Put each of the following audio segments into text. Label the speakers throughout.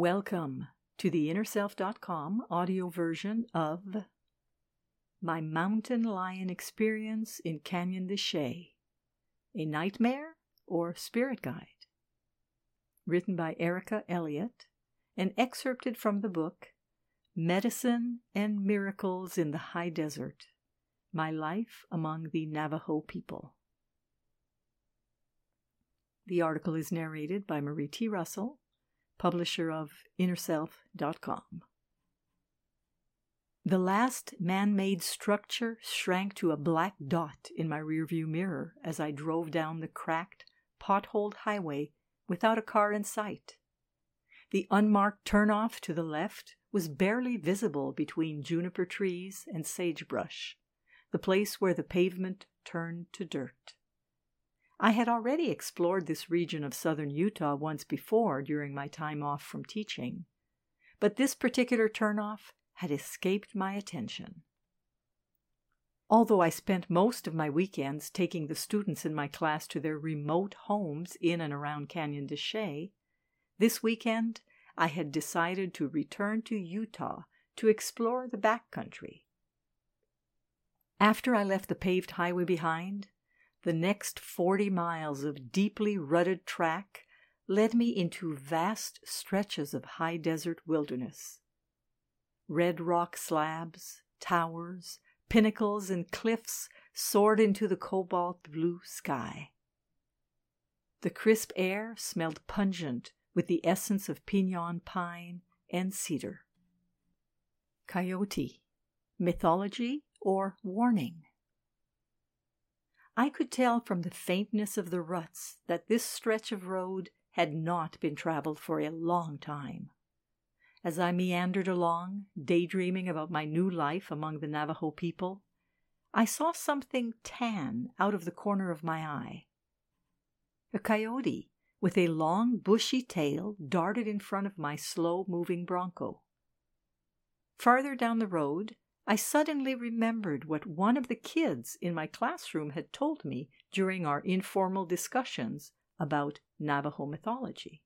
Speaker 1: Welcome to the InnerSelf.com audio version of My Mountain Lion Experience in Canyon de Chelly A Nightmare or Spirit Guide. Written by Erica Elliott and excerpted from the book Medicine and Miracles in the High Desert My Life Among the Navajo People. The article is narrated by Marie T. Russell publisher of InnerSelf.com. The last man made structure shrank to a black dot in my rearview mirror as I drove down the cracked, potholed highway without a car in sight. The unmarked turnoff to the left was barely visible between juniper trees and sagebrush, the place where the pavement turned to dirt. I had already explored this region of southern Utah once before during my time off from teaching, but this particular turnoff had escaped my attention. Although I spent most of my weekends taking the students in my class to their remote homes in and around Canyon de Chelly, this weekend I had decided to return to Utah to explore the backcountry. After I left the paved highway behind, the next forty miles of deeply rutted track led me into vast stretches of high desert wilderness. Red rock slabs, towers, pinnacles, and cliffs soared into the cobalt blue sky. The crisp air smelled pungent with the essence of pinon pine and cedar. Coyote, mythology or warning? I could tell from the faintness of the ruts that this stretch of road had not been traveled for a long time. As I meandered along, daydreaming about my new life among the Navajo people, I saw something tan out of the corner of my eye. A coyote with a long, bushy tail darted in front of my slow moving bronco. Farther down the road, I suddenly remembered what one of the kids in my classroom had told me during our informal discussions about Navajo mythology.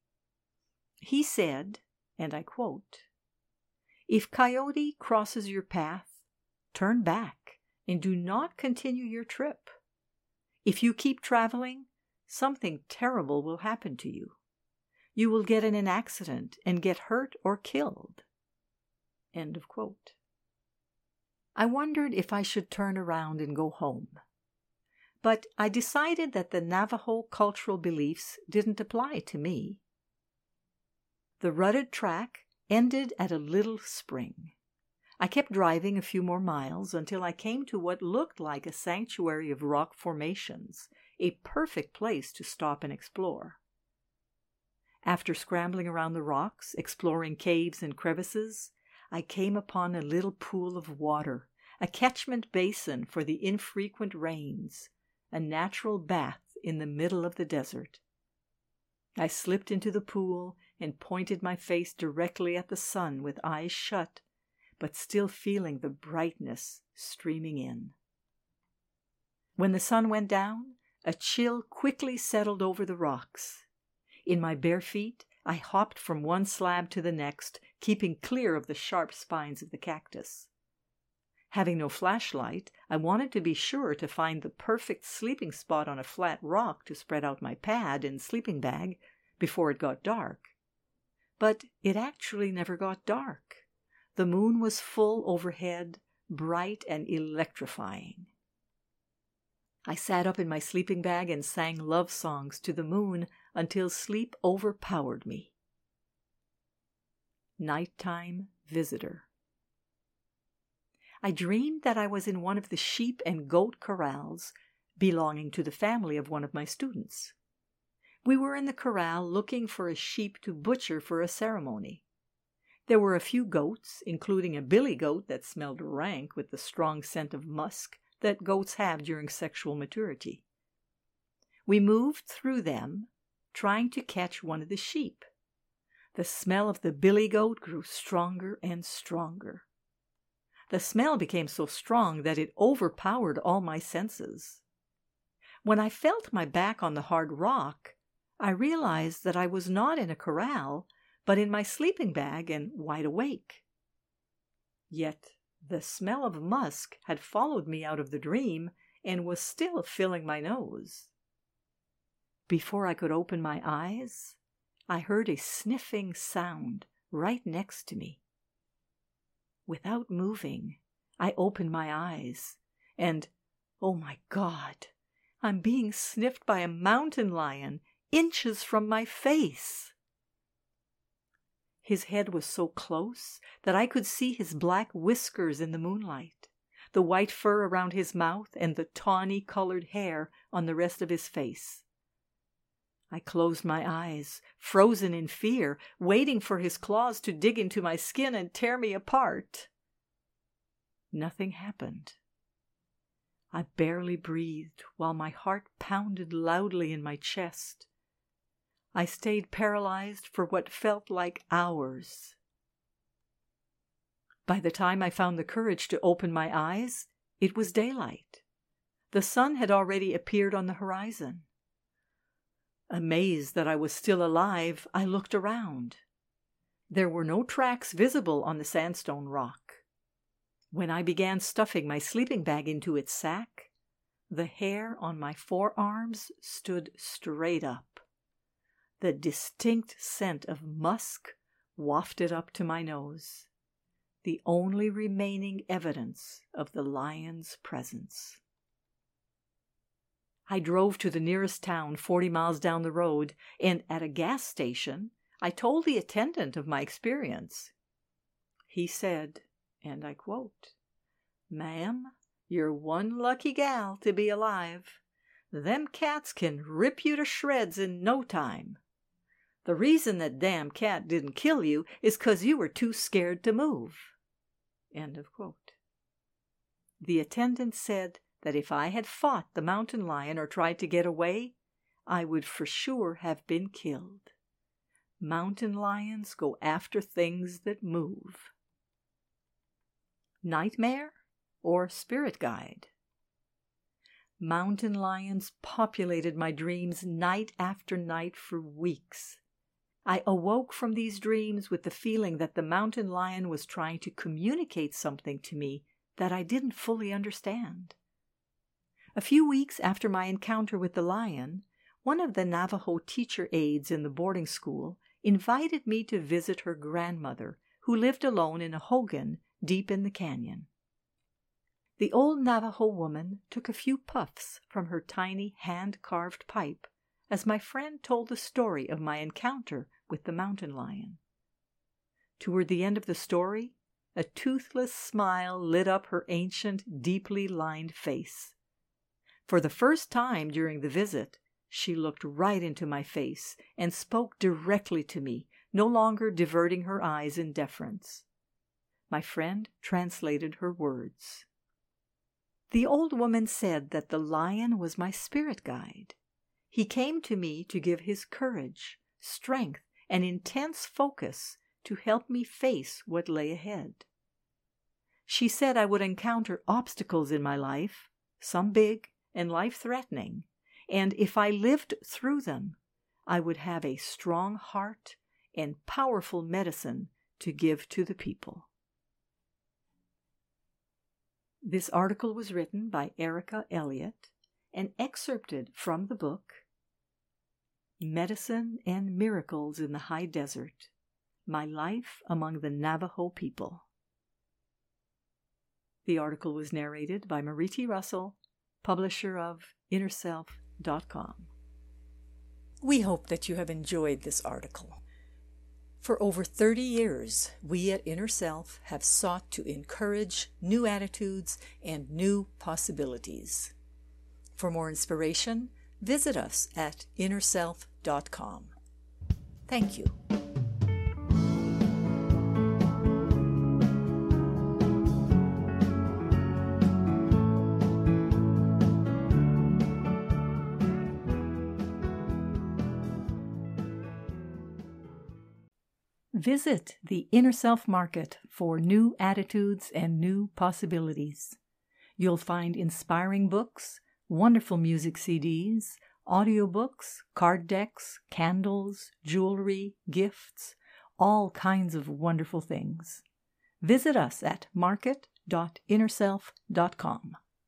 Speaker 1: He said, and I quote, If Coyote crosses your path, turn back and do not continue your trip. If you keep traveling, something terrible will happen to you. You will get in an accident and get hurt or killed. End of quote. I wondered if I should turn around and go home. But I decided that the Navajo cultural beliefs didn't apply to me. The rutted track ended at a little spring. I kept driving a few more miles until I came to what looked like a sanctuary of rock formations, a perfect place to stop and explore. After scrambling around the rocks, exploring caves and crevices, I came upon a little pool of water, a catchment basin for the infrequent rains, a natural bath in the middle of the desert. I slipped into the pool and pointed my face directly at the sun with eyes shut, but still feeling the brightness streaming in. When the sun went down, a chill quickly settled over the rocks. In my bare feet, I hopped from one slab to the next, keeping clear of the sharp spines of the cactus. Having no flashlight, I wanted to be sure to find the perfect sleeping spot on a flat rock to spread out my pad and sleeping bag before it got dark. But it actually never got dark. The moon was full overhead, bright and electrifying. I sat up in my sleeping bag and sang love songs to the moon until sleep overpowered me. Nighttime Visitor I dreamed that I was in one of the sheep and goat corrals belonging to the family of one of my students. We were in the corral looking for a sheep to butcher for a ceremony. There were a few goats, including a billy goat that smelled rank with the strong scent of musk that goats have during sexual maturity. We moved through them, trying to catch one of the sheep. The smell of the billy goat grew stronger and stronger. The smell became so strong that it overpowered all my senses. When I felt my back on the hard rock, I realized that I was not in a corral, but in my sleeping bag and wide awake. Yet the smell of musk had followed me out of the dream and was still filling my nose. Before I could open my eyes, I heard a sniffing sound right next to me. Without moving, I opened my eyes, and, oh my God, I'm being sniffed by a mountain lion inches from my face. His head was so close that I could see his black whiskers in the moonlight, the white fur around his mouth, and the tawny colored hair on the rest of his face. I closed my eyes, frozen in fear, waiting for his claws to dig into my skin and tear me apart. Nothing happened. I barely breathed while my heart pounded loudly in my chest. I stayed paralyzed for what felt like hours. By the time I found the courage to open my eyes, it was daylight. The sun had already appeared on the horizon. Amazed that I was still alive, I looked around. There were no tracks visible on the sandstone rock. When I began stuffing my sleeping bag into its sack, the hair on my forearms stood straight up. The distinct scent of musk wafted up to my nose, the only remaining evidence of the lion's presence. I drove to the nearest town, 40 miles down the road, and at a gas station, I told the attendant of my experience. He said, and I quote, Ma'am, you're one lucky gal to be alive. Them cats can rip you to shreds in no time. The reason that damn cat didn't kill you is 'cause you were too scared to move. End of quote. The attendant said that if I had fought the mountain lion or tried to get away, I would for sure have been killed. Mountain lions go after things that move. Nightmare or spirit guide? Mountain lions populated my dreams night after night for weeks. I awoke from these dreams with the feeling that the mountain lion was trying to communicate something to me that I didn't fully understand. A few weeks after my encounter with the lion, one of the Navajo teacher aides in the boarding school invited me to visit her grandmother, who lived alone in a hogan deep in the canyon. The old Navajo woman took a few puffs from her tiny hand carved pipe as my friend told the story of my encounter with the mountain lion. Toward the end of the story, a toothless smile lit up her ancient, deeply lined face. For the first time during the visit, she looked right into my face and spoke directly to me, no longer diverting her eyes in deference. My friend translated her words. The old woman said that the lion was my spirit guide. He came to me to give his courage, strength, and intense focus to help me face what lay ahead. She said I would encounter obstacles in my life, some big, and life threatening, and if I lived through them, I would have a strong heart and powerful medicine to give to the people. This article was written by Erica Elliott and excerpted from the book Medicine and Miracles in the High Desert My Life Among the Navajo People. The article was narrated by Marie T. Russell publisher of InnerSelf.com. We hope that you have enjoyed this article. For over 30 years, we at Inner Self have sought to encourage new attitudes and new possibilities. For more inspiration, visit us at InnerSelf.com. Thank you. Visit the Inner Self Market for new attitudes and new possibilities. You'll find inspiring books, wonderful music CDs, audiobooks, card decks, candles, jewelry, gifts, all kinds of wonderful things. Visit us at market.innerself.com.